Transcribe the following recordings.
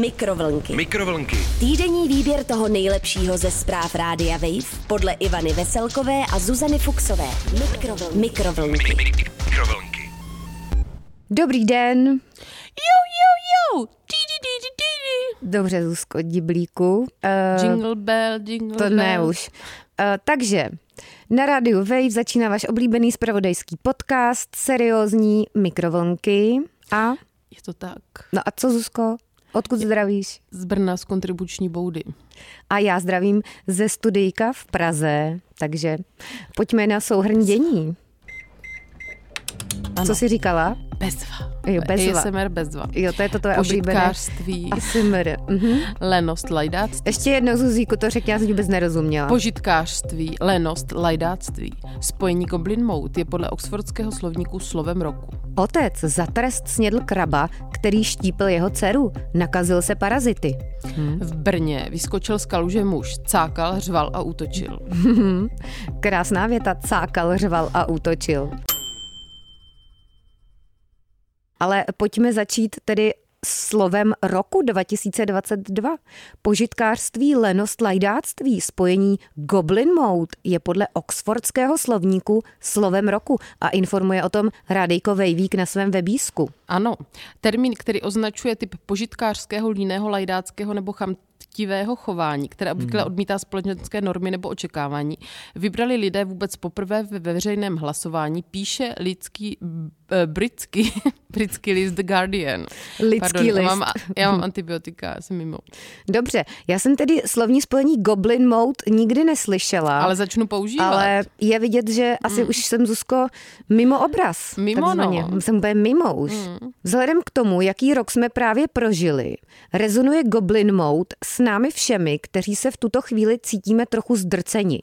Mikrovlnky. Mikrovlnky. Týdenní výběr toho nejlepšího ze zpráv Rádia Wave podle Ivany Veselkové a Zuzany Fuxové. Mikrovlnky. Mikrovlnky. Mikrovlnky. Dobrý den. Jo, jo, jo. Dobře, Zuzko, diblíku. Uh, Jingle bell, jingle to bell. ne už. Uh, takže na rádiu Wave začíná váš oblíbený spravodajský podcast, seriózní mikrovlnky. A, Je to tak. no a co, Zuzko? Odkud zdravíš? Z Brna z kontribuční boudy. A já zdravím ze studijka v Praze, takže pojďme na souhrn dění. Ano. Co jsi říkala? Bezva. Jo, bezva. ASMR bezva. Jo, to je to tvoje oblíbené. Požitkářství, ASMR. Mhm. lenost, lajdáctví. Ještě jednou, Zuzíku, to řekni, já jsem vůbec nerozuměla. Požitkářství, lenost, lajdáctví. Spojení Goblin Mode je podle oxfordského slovníku slovem roku. Otec za trest snědl kraba, který štípil jeho dceru. Nakazil se parazity. V Brně vyskočil z kaluže muž, cákal, řval a útočil. Krásná věta, cákal, řval a útočil. Ale pojďme začít tedy slovem roku 2022. Požitkářství, lenost, lajdáctví, spojení Goblin Mode je podle oxfordského slovníku slovem roku a informuje o tom Rádejko Vejvík na svém webísku. Ano, termín, který označuje typ požitkářského, líného, lajdáckého nebo chamtivého chování, které obvykle odmítá společenské normy nebo očekávání, vybrali lidé vůbec poprvé ve veřejném hlasování, píše lidský, eh, britský, britský list The Guardian. Lidský Pardon, Já list. mám, já mám antibiotika, já jsem mimo. Dobře, já jsem tedy slovní spojení Goblin Mode nikdy neslyšela. Ale začnu používat. Ale je vidět, že asi už jsem, Zuzko, mimo obraz. Mimo, takzvaně. no. Jsem úplně mimo už. Vzhledem k tomu, jaký rok jsme právě prožili, rezonuje Goblin Mode s námi všemi, kteří se v tuto chvíli cítíme trochu zdrceni.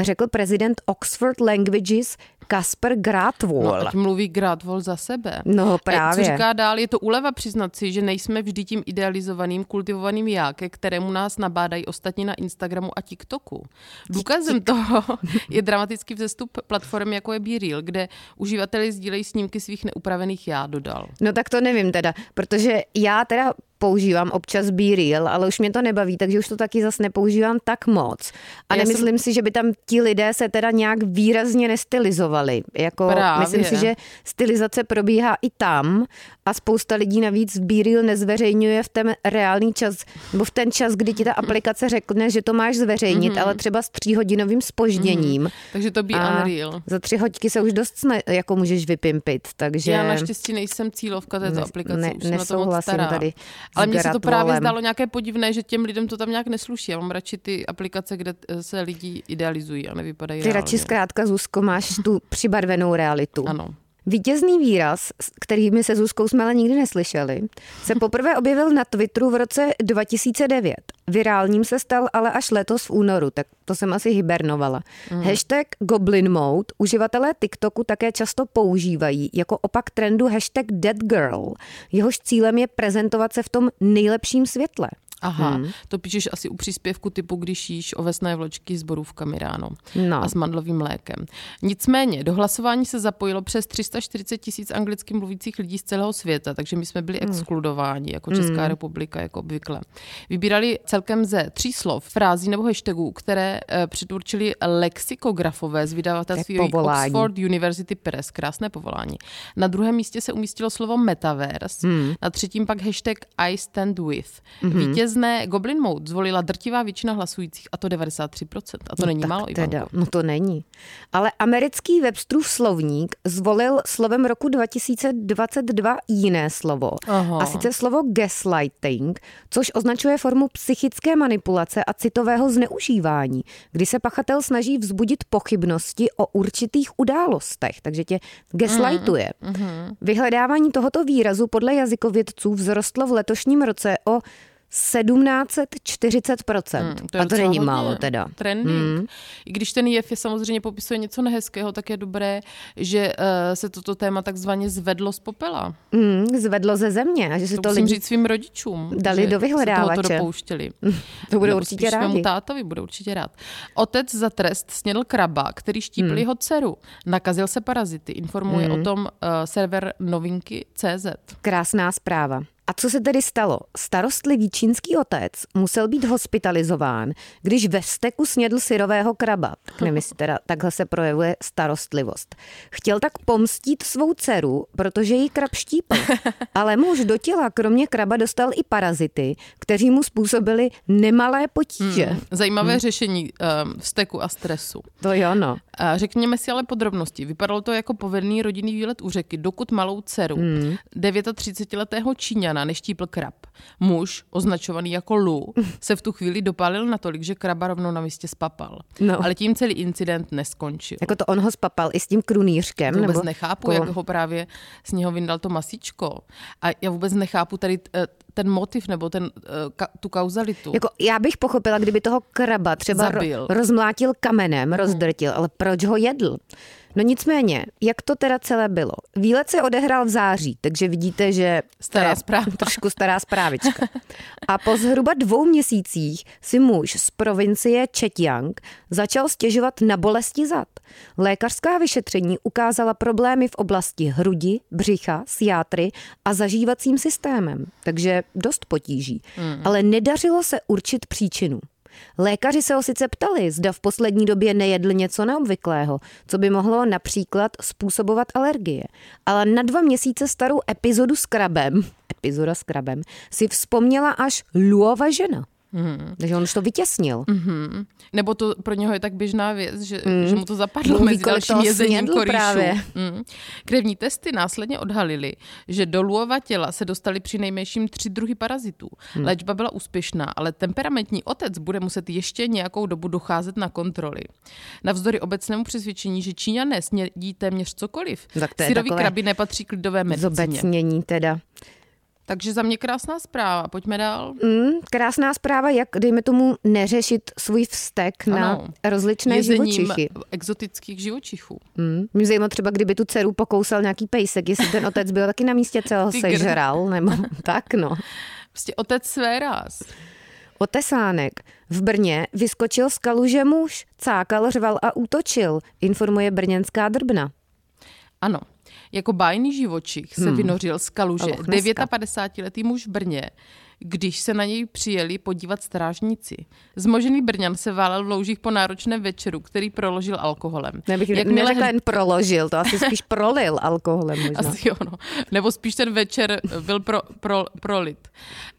Řekl prezident Oxford Languages Kasper Gratwall. No, ať mluví Gradwall za sebe. No, A právě. Co říká dál, je to úleva přiznat si, že nejsme vždy tím idealizovaným, kultivovaným já, ke kterému nás nabádají ostatní na Instagramu a TikToku. Důkazem toho je dramatický vzestup platform jako je BeReal, kde uživatelé sdílejí snímky svých neupravených já, dodal. No tak to nevím teda, protože já teda používám občas Be Real, ale už mě to nebaví, takže už to taky zase nepoužívám tak moc. A Já nemyslím si, že by tam ti lidé se teda nějak výrazně nestylizovali. Jako, Právě. myslím si, že stylizace probíhá i tam a spousta lidí navíc Be Real nezveřejňuje v ten reálný čas, nebo v ten čas, kdy ti ta aplikace řekne, že to máš zveřejnit, Mhm. ale třeba s tříhodinovým spožděním. Takže to by A Unreal. za tři hoďky se už dost sna- jako můžeš vypimpit, takže... Já naštěstí nejsem cílovka této Ne- aplikace, ne- už jsem nesouhlasím tady Ale mně se to právě zdálo nějaké podivné, že těm lidem to tam nějak nesluší. Já mám radši ty aplikace, kde eh, se lidi idealizují a nevypadají Ty reálně. radši zkrátka, Zuzko, máš tu přibarvenou realitu. Ano. Vítězný výraz, s kterými se Zuzkou jsme ale nikdy neslyšeli, se poprvé objevil na Twitteru v roce 2009. Virálním se stal ale až letos v únoru, tak to jsem asi hibernovala. Mm. Hashtag Goblin Mode uživatelé TikToku také často používají jako opak trendu hashtag Dead Girl. Jehož cílem je prezentovat se v tom nejlepším světle. Aha, hmm. to píšeš asi u příspěvku typu, když jíš ovesné vločky s borůvkami ráno No. a s mandlovým mlékem. Nicméně, do hlasování se zapojilo přes 340 tisíc anglicky mluvících lidí z celého světa, takže my jsme byli Hmm. exkludováni jako Česká republika, jako obvykle. Vybírali celkem ze tří slov, frází nebo hashtagů, které eh, předurčili lexikografové z vydavatelství. Oxford University Press. Krásné povolání. Na druhém místě se umístilo slovo metaverse, Hmm. na třetím pak hashtag I stand with. Vítězné Goblin Mode zvolila drtivá většina hlasujících, a to 93%. A to není tak málo, teda, Ivanko. no to není. Ale americký Websterův slovník zvolil slovem roku 2022 jiné slovo. Aha. A sice slovo gaslighting, což označuje formu psychické manipulace a citového zneužívání, kdy se pachatel snaží vzbudit pochybnosti o určitých událostech, takže tě gaslightuje. Mhm. Vyhledávání tohoto výrazu podle jazykovědců vzrostlo v letošním roce o 1740%. Hmm, a to není hodně. málo teda. Trending. Hmm. I když ten jev je samozřejmě popisuje něco nehezkého, tak je dobré, že uh, se toto téma takzvaně zvedlo z popela. Mm, zvedlo ze země a že si To, to, musím lidi říct svým rodičům. dali že do se vyhledávače. tohoto dopouštěli. To budou Nebo určitě spíš svému rádi. tátovi bude určitě rád. Otec za trest snědl kraba, který štípl Hmm. jeho dceru. Nakazil se parazity. Informuje o tom uh, server novinky CZ. Krásná zpráva. A co se tedy stalo? Starostlivý čínský otec musel být hospitalizován, když ve steku snědl syrového kraba. Tak nevím, jestli teda takhle se projevuje starostlivost. Chtěl tak pomstít svou dceru, protože jí krab štípl. Ale muž do těla kromě kraba dostal i parazity, kteří mu způsobili nemalé potíže. Hmm, zajímavé hmm. řešení um, steku a stresu. To jo, no. A řekněme si ale podrobnosti. Vypadalo to jako povedný rodinný výlet u řeky, dokud malou dceru hmm. 39-letého Číňana neštípl krab. Muž, označovaný jako Lu, se v tu chvíli dopálil natolik, že kraba rovnou na místě spapal. No. Ale tím celý incident neskončil. Jako to on ho spapal i s tím krunýřkem? To vůbec nebo... nechápu, jako... jak ho právě z něho vyndal to masičko. A já vůbec nechápu tady eh, ten motiv nebo ten, eh, ka, tu kauzalitu. Jako já bych pochopila, kdyby toho kraba třeba ro, rozmlátil kamenem, hmm. rozdrtil, ale proč ho jedl? No nicméně, jak to teda celé bylo? Výlet se odehrál v září, takže vidíte, že stará zpráva. trošku stará zprávička. A po zhruba dvou měsících si muž z provincie Četiang začal stěžovat na bolesti zad. Lékařská vyšetření ukázala problémy v oblasti hrudi, břicha, siátry a zažívacím systémem, takže dost potíží. Mm. Ale nedařilo se určit příčinu. Lékaři se ho sice ptali, zda v poslední době nejedl něco neobvyklého, co by mohlo například způsobovat alergie. Ale na dva měsíce starou epizodu s krabem, epizoda s krabem, si vzpomněla až Luova žena. Mm. Takže on už to vytěsnil. Mm-hmm. Nebo to pro něho je tak běžná věc, že, mm. že mu to zapadlo Mluví, mezi dalším jezením Právě. Mm. Krevní testy následně odhalily, že do Luova těla se dostali při nejmenším tři druhy parazitů. Mm. Léčba byla úspěšná, ale temperamentní otec bude muset ještě nějakou dobu docházet na kontroly. Navzdory obecnému přesvědčení, že Číňané snědí téměř cokoliv, syrový kraby nepatří k lidové medicíně. Zobecnění teda. Takže za mě krásná zpráva. Pojďme dál. Mm, krásná zpráva, jak, dejme tomu, neřešit svůj vztek ano. na rozličné Jezením živočichy. exotických živočichů. Mm. Mě zajímá třeba, kdyby tu dceru pokousal nějaký pejsek, jestli ten otec byl taky na místě celého sežral, nebo tak, no. Prostě otec své ráz. Otesánek. V Brně vyskočil z kaluže muž, cákal, řval a útočil, informuje brněnská drbna. Ano, jako bájný živočich se hmm. vynořil z kaluže 59-letý muž v Brně, když se na něj přijeli podívat strážníci. Zmožený Brňan se válel v loužích po náročném večeru, který proložil alkoholem. Nebych Jakmile neřekla jen proložil, to asi spíš prolil alkoholem možná. Asi jo, no. Nebo spíš ten večer byl pro, pro, prolit.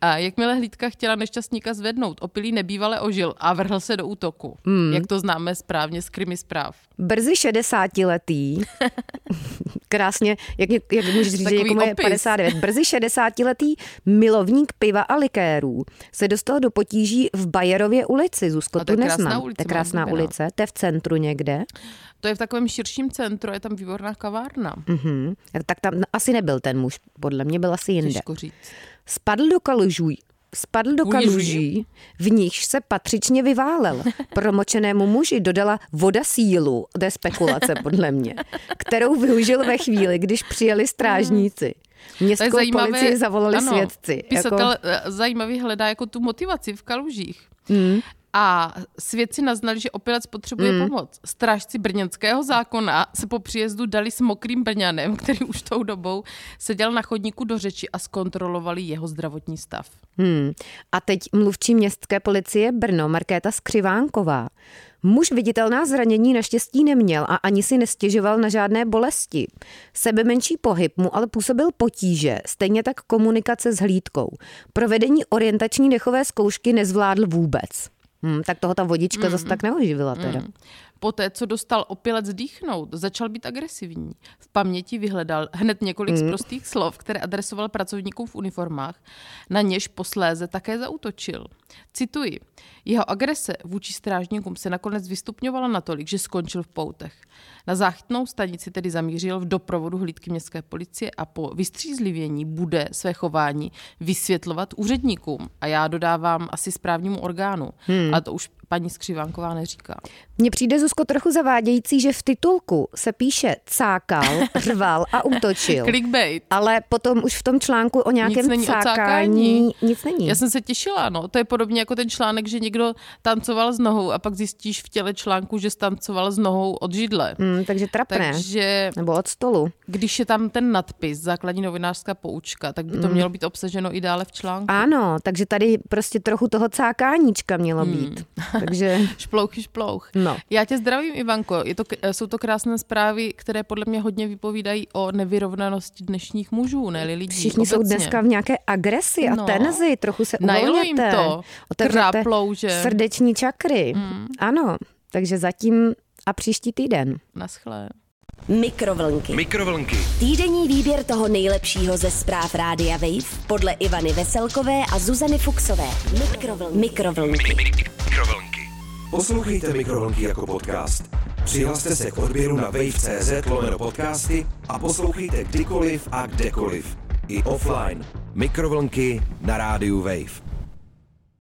A jakmile hlídka chtěla nešťastníka zvednout, opilý nebývale ožil a vrhl se do útoku. Hmm. Jak to známe správně z krimi zpráv. Brzy 60 letý, krásně, jak, jak můžeš říct, že někomu je 59, brzy 60 letý milovník piva a likérů se dostal do potíží v Bajerově ulici. Zuzko, tu neznám. Ulice, to je krásná ulice, to je v centru někde. To je v takovém širším centru, je tam výborná kavárna. Mm-hmm. Tak tam asi nebyl ten muž, podle mě byl asi jinde. Těžko říct. Spadl do kalužů, spadl do kaluží, v nichž se patřičně vyválel. Promočenému muži dodala voda sílu, to je spekulace podle mě, kterou využil ve chvíli, když přijeli strážníci. Městskou zajímavé, policii zavolali ano, svědci. Pisatel jako... zajímavý hledá jako tu motivaci v kalužích. Mm. A svědci naznali, že opilec potřebuje mm. pomoc. Strážci brněnského zákona se po příjezdu dali s mokrým Brňanem, který už tou dobou seděl na chodníku do řeči a zkontrolovali jeho zdravotní stav. Hmm. A teď mluvčí městské policie Brno Markéta Skřivánková. Muž viditelná zranění naštěstí neměl a ani si nestěžoval na žádné bolesti. Sebe menší pohyb mu ale působil potíže, stejně tak komunikace s hlídkou. Provedení orientační dechové zkoušky nezvládl vůbec. Hmm, tak toho ta vodička mm. zase tak neoživila teda. Mm. Poté, co dostal opilec dýchnout, začal být agresivní. V paměti vyhledal hned několik mm. prostých slov, které adresoval pracovníkům v uniformách, na něž posléze také zautočil. Cituji. Jeho agrese vůči strážníkům se nakonec vystupňovala natolik, že skončil v poutech. Na záchytnou stanici tedy zamířil v doprovodu hlídky městské policie a po vystřízlivění bude své chování vysvětlovat úředníkům. A já dodávám asi správnímu orgánu. Hmm. Ale to už paní Skřivánková neříká. Mně přijde, Zuzko, trochu zavádějící, že v titulku se píše cákal, řval a útočil. Clickbait. Ale potom už v tom článku o nějakém Nic není o cákání cákání. nic není. Já jsem se těšila, no. To je podobně jako ten článek, že někdo tancoval s nohou a pak zjistíš v těle článku, že stancoval s nohou od židle. Mm, takže trapné. Takže Nebo od stolu. když je tam ten nadpis, základní novinářská poučka, tak by to mělo být obsaženo i dále v článku. Ano, takže tady prostě trochu toho cákáníčka mělo být. Takže Šplouch, šplouch. No. Já tě zdravím, Ivanko. Je to, jsou to krásné zprávy, které podle mě hodně vypovídají o nevyrovnanosti dnešních mužů, ne lidí všichni jsou obecně. dneska v nějaké agresi a No. tenzi, trochu se Najelo jim uvolněte. to. Otevřete Kráplou, že? Srdeční čakry. Mm. Ano, takže zatím a příští týden. Naschle. Mikrovlnky. Mikrovlnky. Týdenní výběr toho nejlepšího ze zpráv Rádia Wave podle Ivany Veselkové a Zuzany Fuxové. Mikrovlnky. Mikrovlnky. Mikrovlnky. Poslouchejte Mikrovlnky jako podcast. Přihlaste se k odběru na wave.cz lomeno podcasty a poslouchejte kdykoliv a kdekoliv. I offline. Mikrovlnky na rádiu Wave.